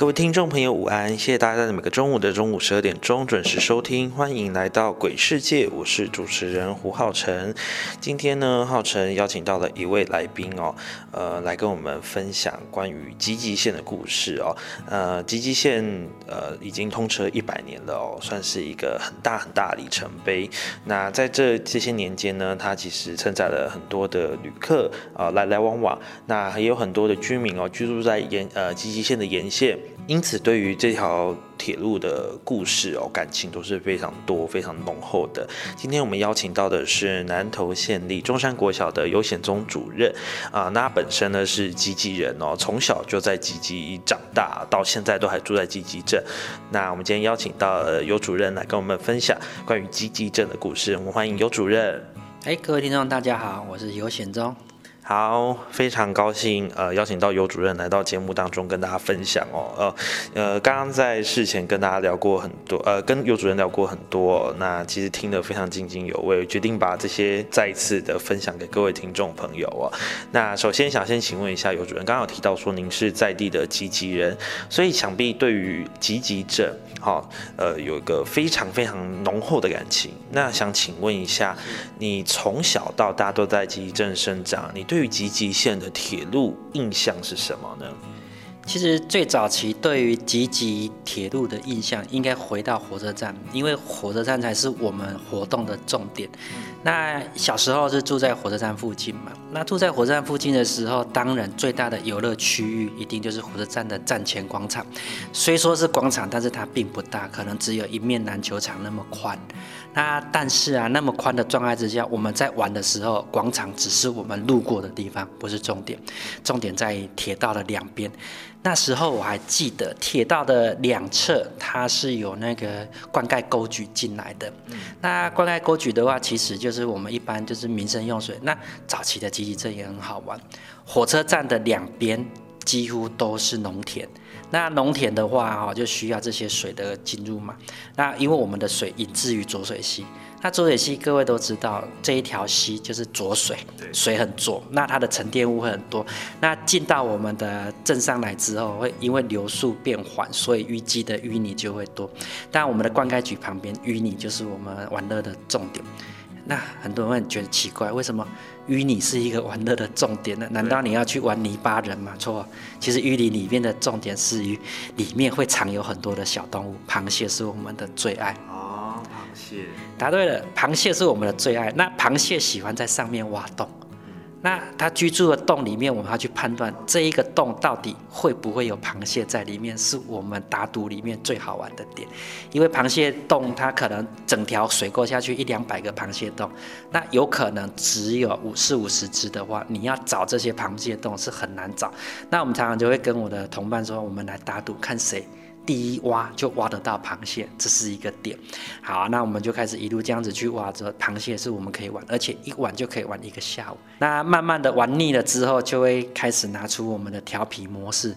各位听众朋友，午安！谢谢大家在每个中午的中午十二点钟准时收听，欢迎来到《鬼世界》，我是主持人胡浩辰。今天呢，浩辰邀请到了一位来宾哦，呃，来跟我们分享关于吉吉线的故事哦。呃，吉吉线呃已经通车一百年了哦，算是一个很大很大的里程碑。那在这这些年间呢，它其实承载了很多的旅客啊来来往往，那也有很多的居民哦居住在沿呃吉吉线的沿线。因此，对于这条铁路的故事哦，感情都是非常多、非常浓厚的。今天我们邀请到的是南投县立中山国小的尤显宗主任啊，那他本身呢是吉吉人哦，从小就在吉吉长大，到现在都还住在吉吉镇。那我们今天邀请到尤主任来跟我们分享关于吉吉镇的故事。我们欢迎尤主任。哎，各位听众，大家好，我是尤显宗。好，非常高兴，呃，邀请到尤主任来到节目当中跟大家分享哦，呃，呃，刚刚在事前跟大家聊过很多，呃，跟尤主任聊过很多，那其实听得非常津津有味，决定把这些再次的分享给各位听众朋友哦。那首先想先请问一下尤主任，刚刚有提到说您是在地的积极人，所以想必对于吉吉镇。好，呃，有一个非常非常浓厚的感情。那想请问一下，你从小到大都在积极症生长，你对于吉吉线的铁路印象是什么呢？其实最早期对于吉吉铁路的印象，应该回到火车站，因为火车站才是我们活动的重点。那小时候是住在火车站附近嘛？那住在火车站附近的时候，当然最大的游乐区域一定就是火车站的站前广场。虽说是广场，但是它并不大，可能只有一面篮球场那么宽。那但是啊，那么宽的状态之下，我们在玩的时候，广场只是我们路过的地方，不是重点。重点在铁道的两边。那时候我还记得，铁道的两侧它是有那个灌溉沟渠进来的。那灌溉沟渠的话，其实就是我们一般就是民生用水。那早期的集集镇也很好玩，火车站的两边几乎都是农田。那农田的话，哦，就需要这些水的进入嘛。那因为我们的水引自于浊水溪。那浊水溪各位都知道，这一条溪就是浊水，水很浊，那它的沉淀物会很多。那进到我们的镇上来之后，会因为流速变缓，所以淤积的淤泥就会多。但我们的灌溉局旁边淤泥就是我们玩乐的重点。那很多人会觉得奇怪，为什么淤泥是一个玩乐的重点呢？难道你要去玩泥巴人吗？错，其实淤泥里面的重点是于里面会藏有很多的小动物，螃蟹是我们的最爱。哦，螃蟹答对了，螃蟹是我们的最爱。那螃蟹喜欢在上面挖洞，那它居住的洞里面，我们要去判断这一个洞到底会不会有螃蟹在里面，是我们打赌里面最好玩的点。因为螃蟹洞它可能整条水沟下去一两百个螃蟹洞，那有可能只有五四五十只的话，你要找这些螃蟹洞是很难找。那我们常常就会跟我的同伴说，我们来打赌看谁。第一挖就挖得到螃蟹，这是一个点。好，那我们就开始一路这样子去挖着螃蟹，是我们可以玩，而且一玩就可以玩一个下午。那慢慢的玩腻了之后，就会开始拿出我们的调皮模式。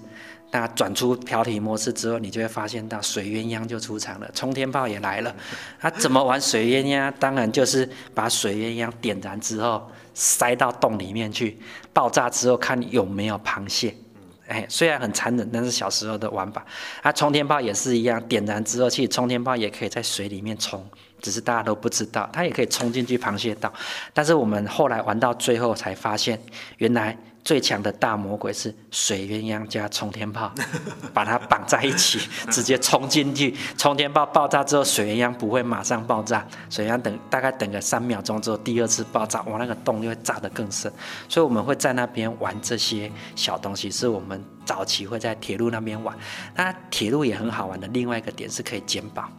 那转出调皮模式之后，你就会发现到水鸳鸯就出场了，冲天炮也来了。那怎么玩水鸳鸯？当然就是把水鸳鸯点燃之后塞到洞里面去，爆炸之后看有没有螃蟹。哎，虽然很残忍，但是小时候的玩法。啊，冲天炮也是一样，点燃之后，其实冲天炮也可以在水里面冲，只是大家都不知道，它也可以冲进去螃蟹道。但是我们后来玩到最后才发现，原来最强的大魔鬼是水鸳鸯加冲天炮，把它绑在一起，直接冲进去。冲天炮爆炸之后，水鸳鸯不会马上爆炸，水鸳鸯等大概等个三秒钟之后，第二次爆炸，哇，那个洞就会炸得更深。所以我们会在那边玩这些小东西，是我们早期会在铁路那边玩。那铁路也很好玩的，另外一个点是可以捡宝。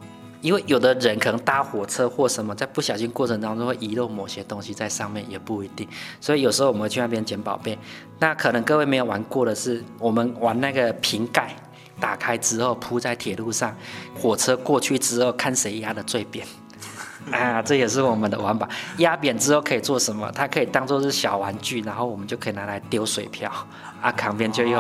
因为有的人可能搭火车或什么，在不小心过程当中会遗漏某些东西在上面，也不一定。所以有时候我们去那边捡宝贝。那可能各位没有玩过的是，我们玩那个瓶盖，打开之后铺在铁路上，火车过去之后看谁压的最扁。啊，这也是我们的玩法。压扁之后可以做什么？它可以当做是小玩具，然后我们就可以拿来丢水漂。啊，旁边就有，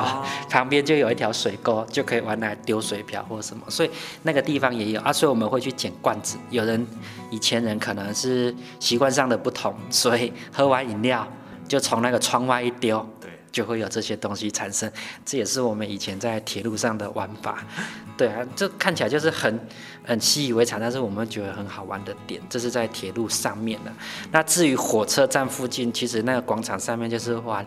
旁边就有一条水沟，就可以玩来丢水漂或什么。所以那个地方也有啊，所以我们会去捡罐子。有人以前人可能是习惯上的不同，所以喝完饮料就从那个窗外一丢，对，就会有这些东西产生。这也是我们以前在铁路上的玩法。对啊，这看起来就是很很习以为常，但是我们觉得很好玩的点，这是在铁路上面的。那至于火车站附近，其实那个广场上面就是玩。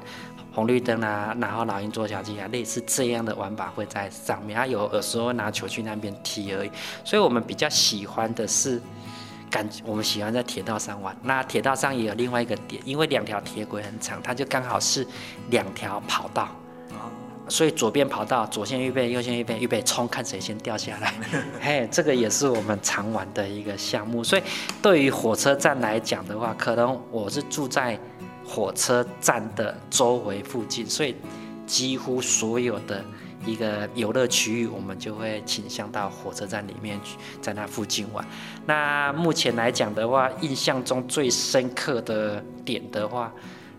红绿灯啊，然后老鹰捉小鸡啊，类似这样的玩法会在上面。啊，有有时候拿球去那边踢而已。所以我们比较喜欢的是，感我们喜欢在铁道上玩。那铁道上也有另外一个点，因为两条铁轨很长，它就刚好是两条跑道。所以左边跑道，左线预备，右线预备，预备冲，看谁先掉下来。嘿，这个也是我们常玩的一个项目。所以对于火车站来讲的话，可能我是住在。火车站的周围附近，所以几乎所有的一个游乐区域，我们就会倾向到火车站里面去，在那附近玩。那目前来讲的话，印象中最深刻的点的话，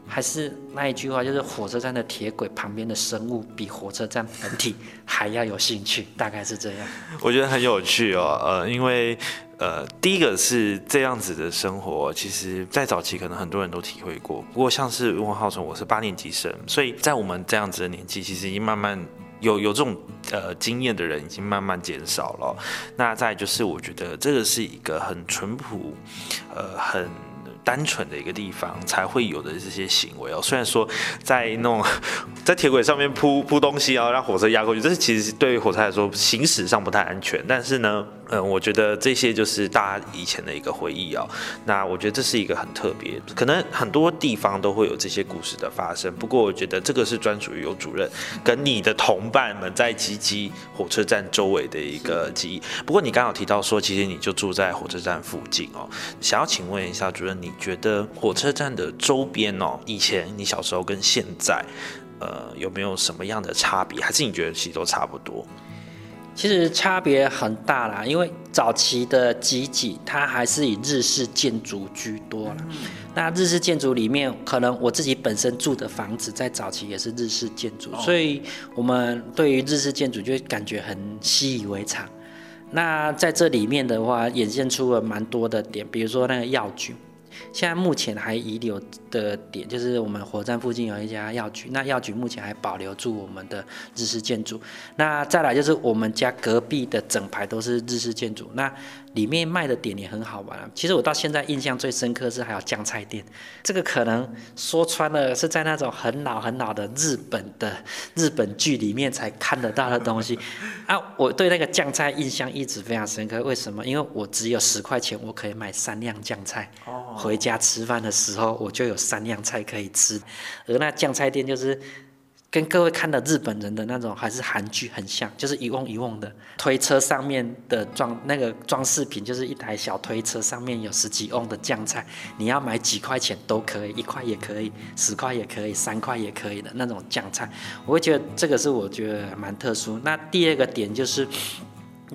还是那一句话，就是火车站的铁轨旁边的生物比火车站本体还要有兴趣，大概是这样。我觉得很有趣哦，呃，因为。呃，第一个是这样子的生活，其实，在早期可能很多人都体会过。不过，像是温浩成，我是八年级生，所以在我们这样子的年纪，其实已经慢慢有有这种呃经验的人，已经慢慢减少了。那再就是，我觉得这个是一个很淳朴，呃，很。单纯的一个地方才会有的这些行为哦。虽然说在那种在铁轨上面铺铺东西啊，让火车压过去，这是其实对于火车来说行驶上不太安全。但是呢，嗯，我觉得这些就是大家以前的一个回忆哦。那我觉得这是一个很特别，可能很多地方都会有这些故事的发生。不过我觉得这个是专属于有主任跟你的同伴们在集集火车站周围的一个记忆。不过你刚好提到说，其实你就住在火车站附近哦。想要请问一下主任，你。觉得火车站的周边哦，以前你小时候跟现在，呃，有没有什么样的差别？还是你觉得其实都差不多？其实差别很大啦，因为早期的吉吉它还是以日式建筑居多了。那日式建筑里面，可能我自己本身住的房子在早期也是日式建筑，所以我们对于日式建筑就感觉很习以为常。那在这里面的话，演现出了蛮多的点，比如说那个药局。现在目前还遗留的点就是我们火车站附近有一家药局，那药局目前还保留住我们的日式建筑。那再来就是我们家隔壁的整排都是日式建筑。那里面卖的点也很好玩啊！其实我到现在印象最深刻是还有酱菜店，这个可能说穿了是在那种很老很老的日本的日本剧里面才看得到的东西 啊！我对那个酱菜印象一直非常深刻，为什么？因为我只有十块钱，我可以买三样酱菜，回家吃饭的时候我就有三样菜可以吃，而那酱菜店就是。跟各位看的日本人的那种还是韩剧很像，就是一瓮一瓮的推车上面的装那个装饰品，就是一台小推车上面有十几瓮的酱菜，你要买几块钱都可以，一块也可以，十块也可以，三块也可以的那种酱菜，我会觉得这个是我觉得蛮特殊。那第二个点就是。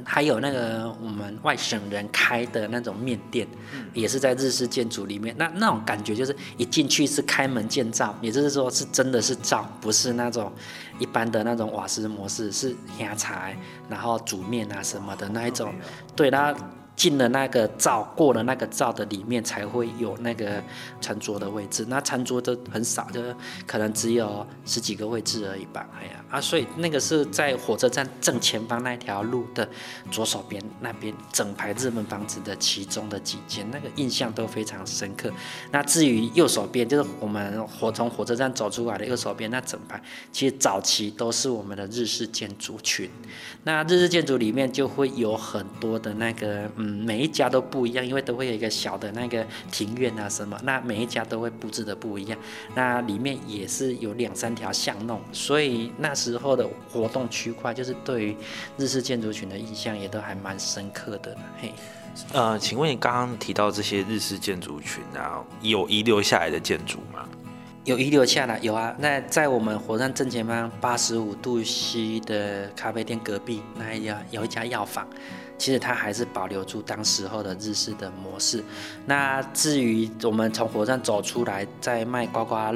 还有那个我们外省人开的那种面店，也是在日式建筑里面。那那种感觉就是一进去是开门见灶，也就是说是真的是灶，不是那种一般的那种瓦斯模式，是压柴然后煮面啊什么的那一种。对，它进了那个灶，过了那个灶的里面，才会有那个餐桌的位置。那餐桌都很少，就可能只有十几个位置而已吧。哎呀啊，所以那个是在火车站正前方那条路的左手边那边，整排日本房子的其中的几间，那个印象都非常深刻。那至于右手边，就是我们火从火车站走出来的右手边那整排，其实早期都是我们的日式建筑群。那日式建筑里面就会有很多的那个。嗯，每一家都不一样，因为都会有一个小的那个庭院啊什么，那每一家都会布置的不一样。那里面也是有两三条巷弄，所以那时候的活动区块，就是对于日式建筑群的印象也都还蛮深刻的。嘿，呃，请问你刚刚提到这些日式建筑群啊，有遗留下来的建筑吗？有遗留下来，有啊。那在我们火车站正前方八十五度 C 的咖啡店隔壁那一家有一家药房。其实它还是保留住当时候的日式的模式。那至于我们从火车站走出来，在卖刮刮。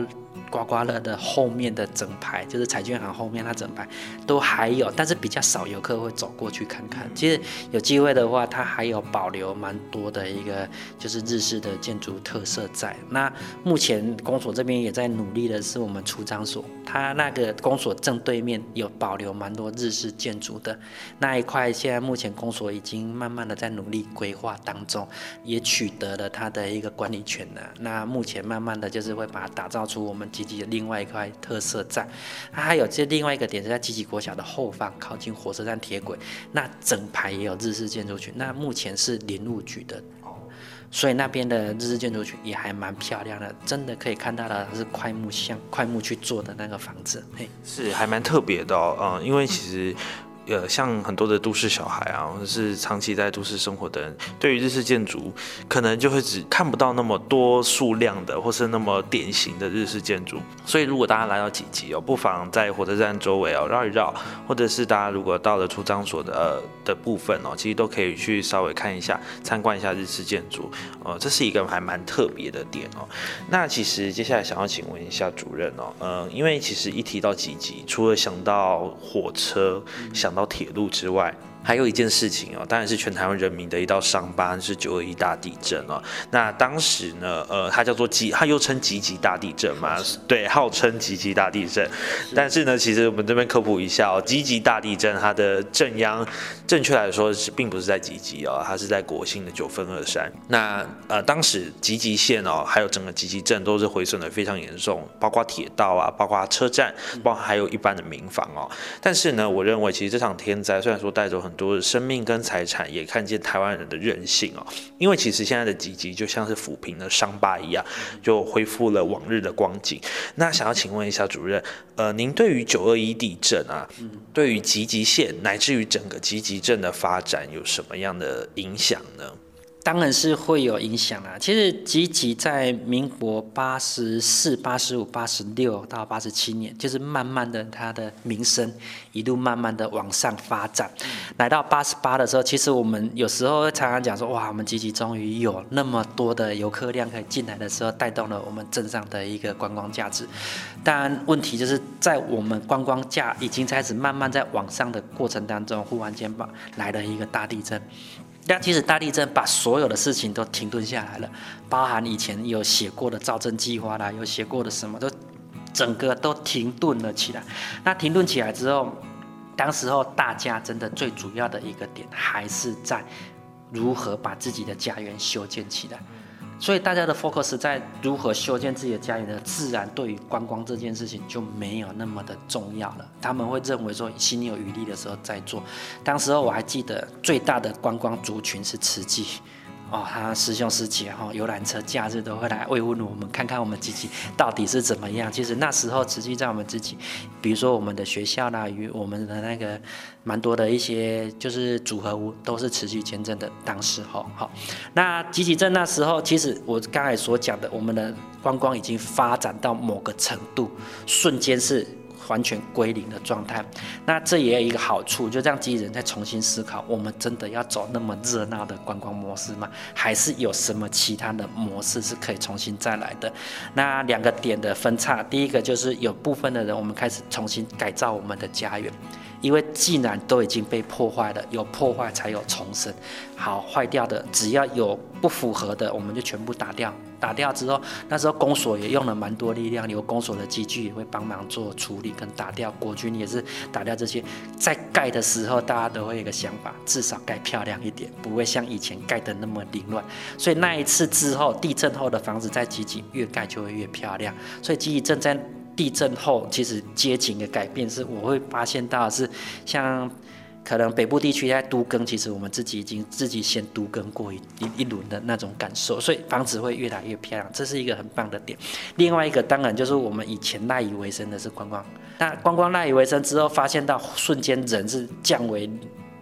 刮刮乐的后面的整排，就是彩券行后面那整排都还有，但是比较少游客会走过去看看。其实有机会的话，它还有保留蛮多的一个就是日式的建筑特色在。那目前公所这边也在努力的是我们出张所，它那个公所正对面有保留蛮多日式建筑的那一块，现在目前公所已经慢慢的在努力规划当中，也取得了它的一个管理权了。那目前慢慢的就是会把它打造出我们。吉吉的另外一块特色站，它还有这另外一个点是在吉吉国小的后方，靠近火车站铁轨，那整排也有日式建筑群。那目前是林务局的哦，所以那边的日式建筑群也还蛮漂亮的，真的可以看到的是快木像快木去做的那个房子，嘿，是还蛮特别的哦，嗯，因为其实。呃，像很多的都市小孩啊，或者是长期在都市生活的人，对于日式建筑，可能就会只看不到那么多数量的，或是那么典型的日式建筑。所以，如果大家来到几级哦，不妨在火车站周围哦绕一绕，或者是大家如果到了出张所的呃的部分哦，其实都可以去稍微看一下，参观一下日式建筑。呃，这是一个还蛮特别的点哦。那其实接下来想要请问一下主任哦，呃，因为其实一提到几级，除了想到火车，想到铁路之外。还有一件事情哦，当然是全台湾人民的一道伤疤，是九二一大地震哦。那当时呢，呃，它叫做吉，它又称吉吉大地震嘛，对，号称吉吉大地震。但是呢，其实我们这边科普一下哦，吉吉大地震它的震央，正确来说是并不是在吉吉哦，它是在国兴的九分二山。那呃，当时吉吉县哦，还有整个吉吉镇都是毁损的非常严重，包括铁道啊，包括车站，包括还有一般的民房哦。但是呢，我认为其实这场天灾虽然说带走很多生命跟财产，也看见台湾人的韧性哦。因为其实现在的吉吉就像是抚平了伤疤一样，就恢复了往日的光景。那想要请问一下主任，呃，您对于九二一地震啊，对于吉吉县乃至于整个吉吉镇的发展有什么样的影响呢？当然是会有影响啦。其实吉吉在民国八十四、八十五、八十六到八十七年，就是慢慢的它的名声一路慢慢的往上发展。来到八十八的时候，其实我们有时候常常讲说，哇，我们吉吉终于有那么多的游客量可以进来的时候，带动了我们镇上的一个观光价值。当然，问题就是在我们观光价已经开始慢慢在往上的过程当中，忽然间吧来了一个大地震。但其实大地震把所有的事情都停顿下来了，包含以前有写过的造镇计划啦，有写过的什么都，整个都停顿了起来。那停顿起来之后，当时候大家真的最主要的一个点还是在如何把自己的家园修建起来。所以大家的 focus 在如何修建自己的家园呢？自然对于观光这件事情就没有那么的重要了。他们会认为说，心里有余力的时候再做。当时候我还记得最大的观光族群是慈济。哦，他师兄师姐哈，游览车假日都会来慰问我们，看看我们自己到底是怎么样。其实那时候持续在我们自己，比如说我们的学校啦，与我们的那个蛮多的一些就是组合屋，都是持续签证的。当时候，好，那集集镇那时候，其实我刚才所讲的，我们的观光已经发展到某个程度，瞬间是完全归零的状态。那这也有一个好处，就让机器人再重新思考：我们真的要走那么热闹的观光模式吗？还是有什么其他的模式是可以重新再来的？那两个点的分叉，第一个就是有部分的人，我们开始重新改造我们的家园。因为既然都已经被破坏了，有破坏才有重生。好，坏掉的只要有不符合的，我们就全部打掉。打掉之后，那时候公所也用了蛮多力量，有公所的机具也会帮忙做处理跟打掉。国军也是打掉这些。在盖的时候，大家都会有个想法，至少盖漂亮一点，不会像以前盖的那么凌乱。所以那一次之后，地震后的房子在集集越盖就会越漂亮。所以集集正在。地震后，其实街景的改变是，我会发现到是，像可能北部地区在都更，其实我们自己已经自己先都更过一一轮的那种感受，所以房子会越来越漂亮，这是一个很棒的点。另外一个当然就是我们以前赖以为生的是观光，那观光赖以为生之后，发现到瞬间人是降为。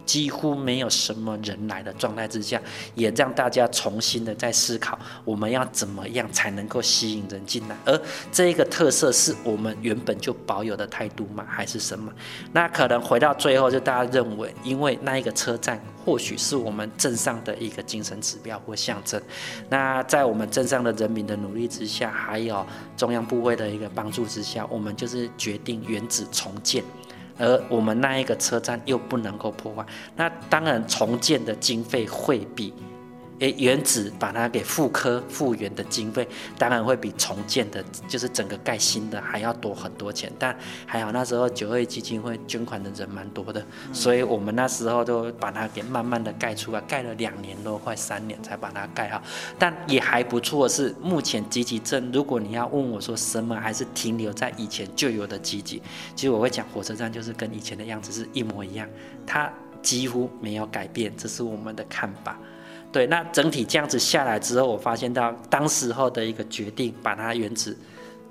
几乎没有什么人来的状态之下，也让大家重新的在思考，我们要怎么样才能够吸引人进来？而这一个特色是我们原本就保有的态度吗？还是什么？那可能回到最后，就大家认为，因为那一个车站或许是我们镇上的一个精神指标或象征。那在我们镇上的人民的努力之下，还有中央部位的一个帮助之下，我们就是决定原址重建。而我们那一个车站又不能够破坏，那当然重建的经费会比。诶，原址把它给复刻复原的经费，当然会比重建的，就是整个盖新的还要多很多钱。但还好那时候九二基金会捐款的人蛮多的，所以我们那时候都把它给慢慢的盖出来，盖了两年多，快三年才把它盖好。但也还不错，是目前积极镇。如果你要问我说什么还是停留在以前就有的积极，其实我会讲火车站就是跟以前的样子是一模一样，它几乎没有改变，这是我们的看法。对，那整体这样子下来之后，我发现到当时候的一个决定，把它原址，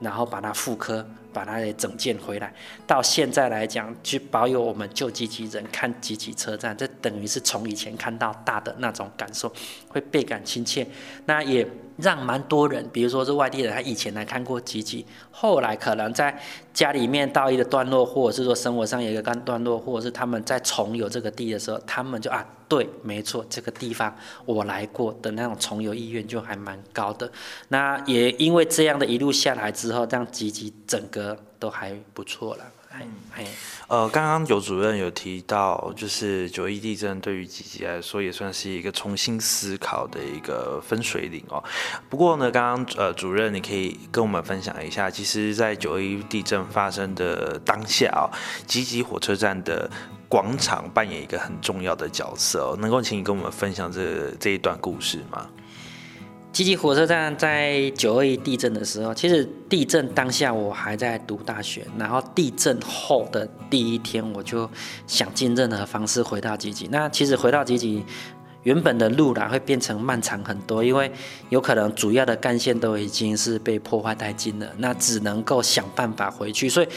然后把它复刻，把它给整建回来。到现在来讲，去保有我们旧机器人看机器车站，这等于是从以前看到大的那种感受，会倍感亲切。那也。让蛮多人，比如说是外地人，他以前来看过吉吉，后来可能在家里面到一个段落，或者是说生活上有一个干段落，或者是他们在重游这个地的时候，他们就啊，对，没错，这个地方我来过的那种重游意愿就还蛮高的。那也因为这样的一路下来之后，这样集集整个都还不错了。嗯，呃，刚刚有主任有提到，就是九一地震对于吉吉来说也算是一个重新思考的一个分水岭哦。不过呢，刚刚呃主任你可以跟我们分享一下，其实，在九一地震发生的当下哦，吉吉火车站的广场扮演一个很重要的角色哦，能够请你跟我们分享这这一段故事吗？吉吉火车站在九二一地震的时候，其实地震当下我还在读大学，然后地震后的第一天，我就想尽任何方式回到吉吉。那其实回到吉吉，原本的路啦会变成漫长很多，因为有可能主要的干线都已经是被破坏殆尽了，那只能够想办法回去。所以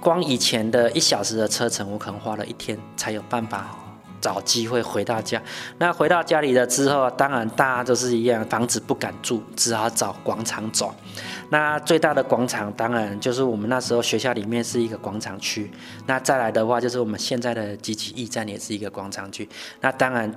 光以前的一小时的车程，我可能花了一天才有办法。找机会回到家，那回到家里了之后，当然大家都是一样，房子不敢住，只好找广场走。那最大的广场，当然就是我们那时候学校里面是一个广场区。那再来的话，就是我们现在的机器驿站也是一个广场区。那当然。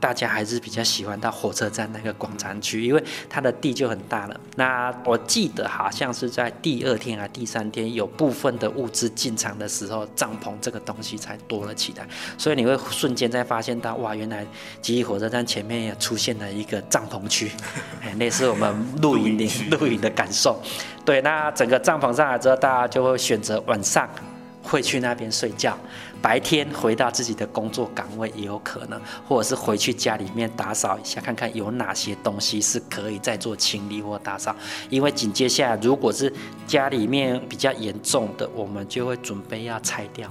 大家还是比较喜欢到火车站那个广场区，因为它的地就很大了。那我记得好像是在第二天还第三天，有部分的物资进场的时候，帐篷这个东西才多了起来。所以你会瞬间再发现到，哇，原来吉吉火车站前面也出现了一个帐篷区，类似我们露营的露营的感受。对，那整个帐篷上来之后，大家就会选择晚上会去那边睡觉。白天回到自己的工作岗位也有可能，或者是回去家里面打扫一下，看看有哪些东西是可以再做清理或打扫。因为紧接下来，如果是家里面比较严重的，我们就会准备要拆掉。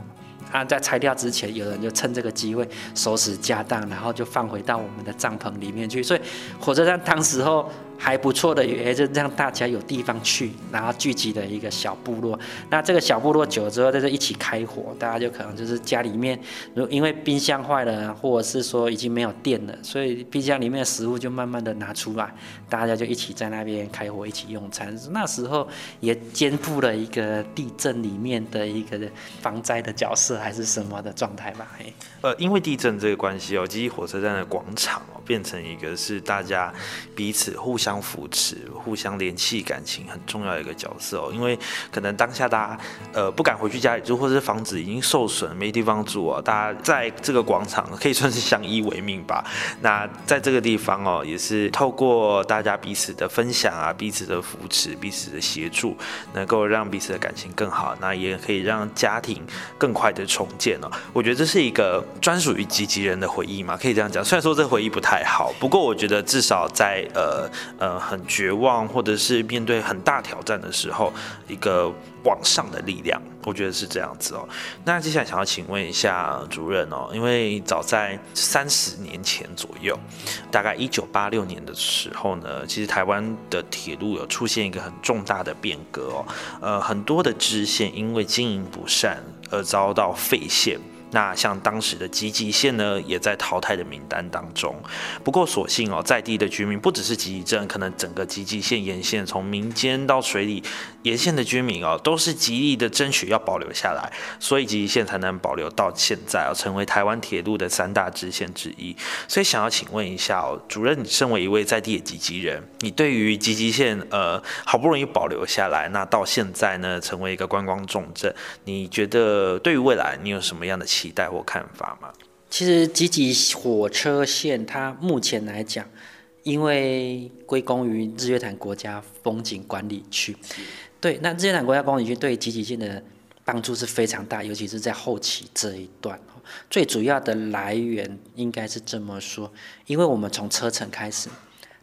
啊，在拆掉之前，有人就趁这个机会收拾家当，然后就放回到我们的帐篷里面去。所以火车站当时候还不错的，也就让大家有地方去，然后聚集的一个小部落。那这个小部落久了之后，在这一起开火，大家就可能就是家里面，如因为冰箱坏了，或者是说已经没有电了，所以冰箱里面的食物就慢慢的拿出来，大家就一起在那边开火，一起用餐。那时候也肩负了一个地震里面的一个防灾的角色，还是什么的状态吧？嘿。呃，因为地震这个关系哦，基火车站的广场哦，变成一个是大家彼此互相相扶持、互相联系感情很重要的一个角色哦。因为可能当下大家呃不敢回去家里住，或者是房子已经受损没地方住哦，大家在这个广场可以算是相依为命吧。那在这个地方哦，也是透过大家彼此的分享啊、彼此的扶持、彼此的协助，能够让彼此的感情更好，那也可以让家庭更快的重建哦。我觉得这是一个。专属于积极人的回忆嘛，可以这样讲。虽然说这回忆不太好，不过我觉得至少在呃呃很绝望或者是面对很大挑战的时候，一个往上的力量，我觉得是这样子哦。那接下来想要请问一下主任哦，因为早在三十年前左右，大概一九八六年的时候呢，其实台湾的铁路有出现一个很重大的变革哦，呃，很多的支线因为经营不善而遭到废线。那像当时的吉吉线呢，也在淘汰的名单当中。不过，所幸哦，在地的居民不只是吉吉镇，可能整个吉吉线沿线，从民间到水里沿线的居民哦，都是极力的争取要保留下来，所以吉吉线才能保留到现在哦，成为台湾铁路的三大支线之一。所以，想要请问一下哦，主任，你身为一位在地的吉吉人，你对于吉吉线呃好不容易保留下来，那到现在呢，成为一个观光重镇，你觉得对于未来你有什么样的？期期待或看法吗？其实吉吉火车线，它目前来讲，因为归功于日月潭国家风景管理区，对，那日月潭国家风景区对吉吉线的帮助是非常大，尤其是在后期这一段。最主要的来源应该是这么说，因为我们从车程开始。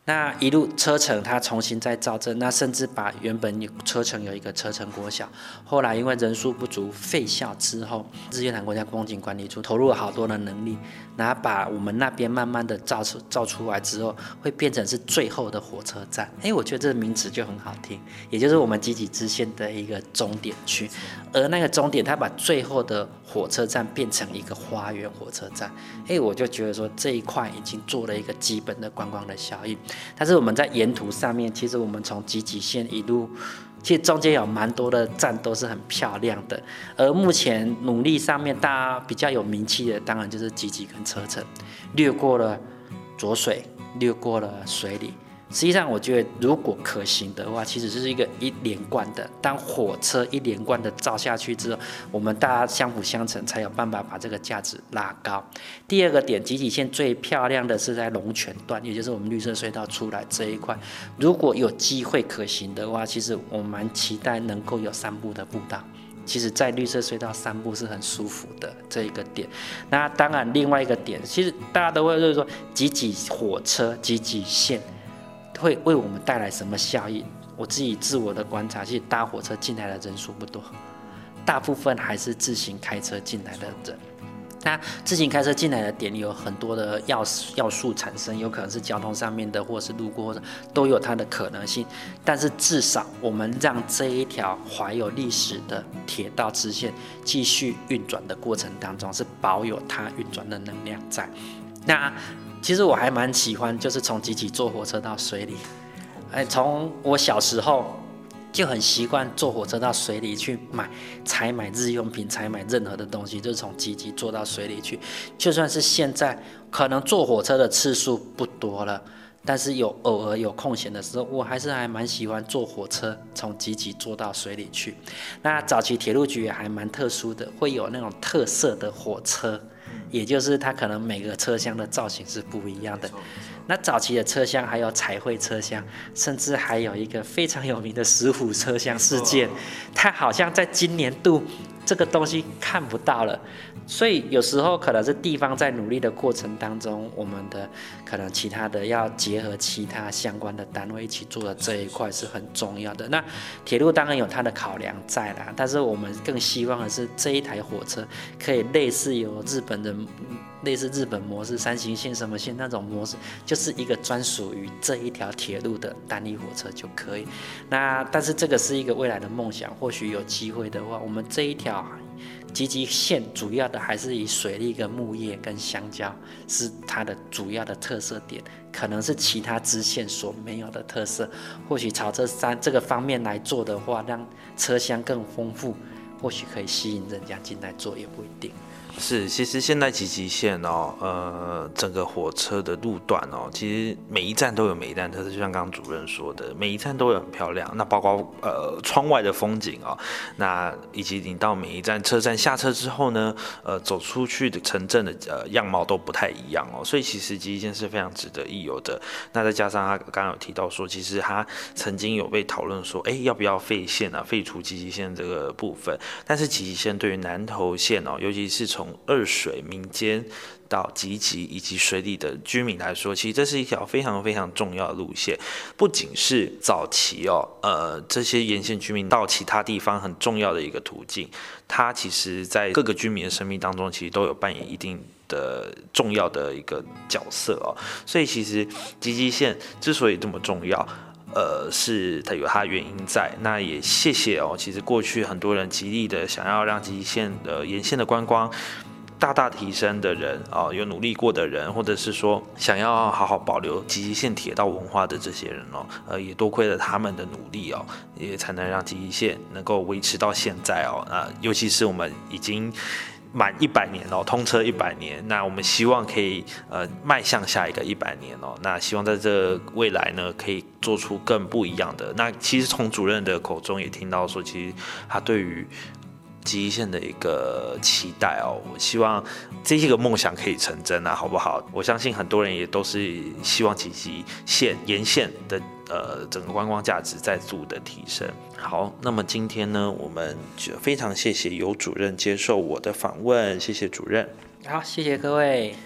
那一路车城，它重新再造镇，那甚至把原本有车城有一个车城国小，后来因为人数不足废校之后，日月潭国家风景管理处投入了好多的能力。然后把我们那边慢慢的造出造出来之后，会变成是最后的火车站。哎，我觉得这个名词就很好听，也就是我们集体支线的一个终点区。而那个终点，它把最后的火车站变成一个花园火车站。哎，我就觉得说这一块已经做了一个基本的观光的效应。但是我们在沿途上面，其实我们从集集线一路。其实中间有蛮多的站都是很漂亮的，而目前努力上面大家比较有名气的，当然就是吉吉跟车程，略过了浊水，略过了水里。实际上，我觉得如果可行的话，其实是一个一连贯的。当火车一连贯的造下去之后，我们大家相辅相成，才有办法把这个价值拉高。第二个点，集集线最漂亮的是在龙泉段，也就是我们绿色隧道出来这一块。如果有机会可行的话，其实我蛮期待能够有散步的步道。其实，在绿色隧道散步是很舒服的这一个点。那当然，另外一个点，其实大家都会就是说，集集火车、集集线。会为我们带来什么效益？我自己自我的观察，其实搭火车进来的人数不多，大部分还是自行开车进来的人。那自行开车进来的点有很多的要要素产生，有可能是交通上面的，或者是路过的，都有它的可能性。但是至少我们让这一条怀有历史的铁道支线继续运转的过程当中，是保有它运转的能量在。那。其实我还蛮喜欢，就是从集集坐火车到水里，哎，从我小时候就很习惯坐火车到水里去买、采买日用品、采买任何的东西，就是从集集坐到水里去。就算是现在可能坐火车的次数不多了，但是有偶尔有空闲的时候，我还是还蛮喜欢坐火车从集集坐到水里去。那早期铁路局也还蛮特殊的，会有那种特色的火车。也就是它可能每个车厢的造型是不一样的。那早期的车厢还有彩绘车厢，甚至还有一个非常有名的石虎车厢事件，它好像在今年度这个东西看不到了。所以有时候可能是地方在努力的过程当中，我们的可能其他的要结合其他相关的单位一起做的这一块是很重要的。那铁路当然有它的考量在啦，但是我们更希望的是这一台火车可以类似有日本的类似日本模式、山形线什么线那种模式，就是一个专属于这一条铁路的单列火车就可以。那但是这个是一个未来的梦想，或许有机会的话，我们这一条吉吉线主要的还是以水利、跟木业、跟香蕉是它的主要的特色点，可能是其他支线所没有的特色。或许朝这三这个方面来做的话，让车厢更丰富，或许可以吸引人家进来坐，也不一定。是，其实现在集集线哦，呃，整个火车的路段哦，其实每一站都有每一站特色，就像刚刚主任说的，每一站都有很漂亮。那包括呃窗外的风景哦，那以及你到每一站车站下车之后呢，呃，走出去的城镇的呃样貌都不太一样哦。所以其实集集线是非常值得一游的。那再加上他刚刚有提到说，其实他曾经有被讨论说，哎，要不要废线啊，废除集集线这个部分？但是集集线对于南投县哦，尤其是从从二水民间到集集以及水里的居民来说，其实这是一条非常非常重要的路线，不仅是早期哦，呃，这些沿线居民到其他地方很重要的一个途径，它其实在各个居民的生命当中，其实都有扮演一定的重要的一个角色哦。所以其实集集线之所以这么重要。呃，是它有它原因在，那也谢谢哦。其实过去很多人极力的想要让极线的沿线的观光大大提升的人啊，有努力过的人，或者是说想要好好保留极线铁道文化的这些人哦，呃，也多亏了他们的努力哦，也才能让极线能够维持到现在哦。啊，尤其是我们已经。满一百年哦，通车一百年，那我们希望可以呃迈向下一个一百年哦。那希望在这未来呢，可以做出更不一样的。那其实从主任的口中也听到说，其实他对于极线的一个期待哦，我希望这些个梦想可以成真啊，好不好？我相信很多人也都是希望极线沿线的。呃，整个观光价值再度的提升。好，那么今天呢，我们就非常谢谢尤主任接受我的访问，谢谢主任。好，谢谢各位。